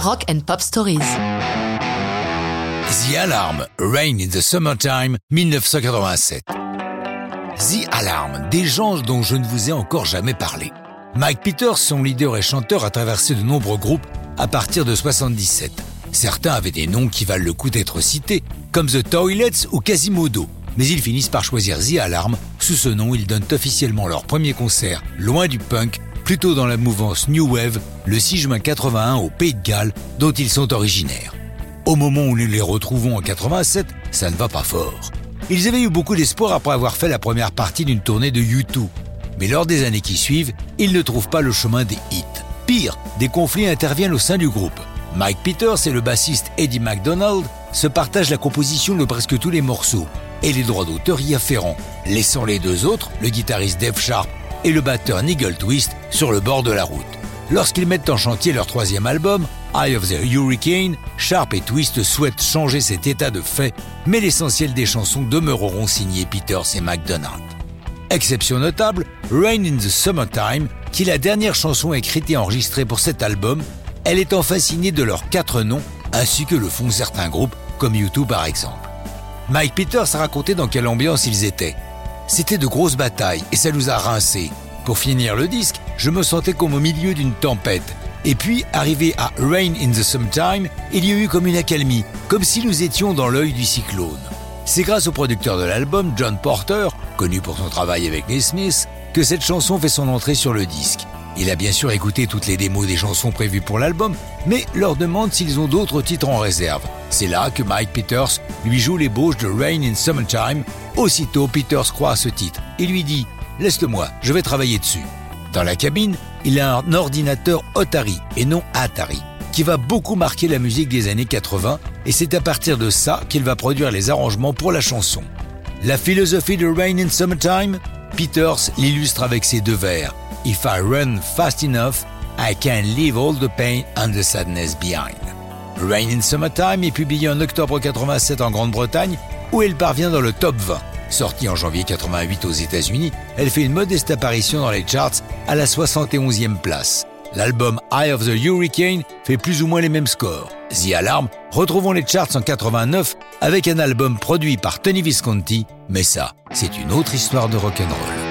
Rock and Pop Stories. The Alarm, Rain in the Summertime, 1987. The Alarm, des gens dont je ne vous ai encore jamais parlé. Mike Peters, son leader et chanteur, a traversé de nombreux groupes à partir de 77. Certains avaient des noms qui valent le coup d'être cités, comme The Toilets ou Quasimodo, mais ils finissent par choisir The Alarm. Sous ce nom, ils donnent officiellement leur premier concert, loin du punk, plutôt dans la mouvance New Wave, le 6 juin 81 au Pays de Galles, dont ils sont originaires. Au moment où nous les retrouvons en 87, ça ne va pas fort. Ils avaient eu beaucoup d'espoir après avoir fait la première partie d'une tournée de U2. Mais lors des années qui suivent, ils ne trouvent pas le chemin des hits. Pire, des conflits interviennent au sein du groupe. Mike Peters et le bassiste Eddie McDonald se partagent la composition de presque tous les morceaux et les droits d'auteur y afférents, laissant les deux autres, le guitariste Dave Sharp et le batteur Nigel Twist, sur le bord de la route. Lorsqu'ils mettent en chantier leur troisième album, Eye of the Hurricane, Sharp et Twist souhaitent changer cet état de fait, mais l'essentiel des chansons demeureront signées Peters et McDonald. Exception notable, Rain in the Summertime, qui est la dernière chanson écrite et enregistrée pour cet album, elle enfin signée de leurs quatre noms, ainsi que le font certains groupes, comme YouTube par exemple. Mike Peters a raconté dans quelle ambiance ils étaient. C'était de grosses batailles et ça nous a rincés. Pour finir le disque, je me sentais comme au milieu d'une tempête. Et puis, arrivé à Rain in the Summertime, il y a eu comme une accalmie, comme si nous étions dans l'œil du cyclone. C'est grâce au producteur de l'album, John Porter, connu pour son travail avec les Smiths, que cette chanson fait son entrée sur le disque. Il a bien sûr écouté toutes les démos des chansons prévues pour l'album, mais leur demande s'ils ont d'autres titres en réserve. C'est là que Mike Peters lui joue l'ébauche de Rain in Summertime. Aussitôt, Peters croit à ce titre et lui dit Laisse-le-moi, je vais travailler dessus. Dans la cabine, il a un ordinateur Otari et non Atari, qui va beaucoup marquer la musique des années 80, et c'est à partir de ça qu'il va produire les arrangements pour la chanson. La philosophie de Rain in Summertime Peters l'illustre avec ces deux vers If I run fast enough, I can leave all the pain and the sadness behind. Rain in Summertime est publié en octobre 87 en Grande-Bretagne, où elle parvient dans le top 20. Sortie en janvier 88 aux États-Unis, elle fait une modeste apparition dans les charts à la 71e place. L'album Eye of the Hurricane fait plus ou moins les mêmes scores. The Alarm retrouvons les charts en 89 avec un album produit par Tony Visconti, mais ça, c'est une autre histoire de rock'n'roll.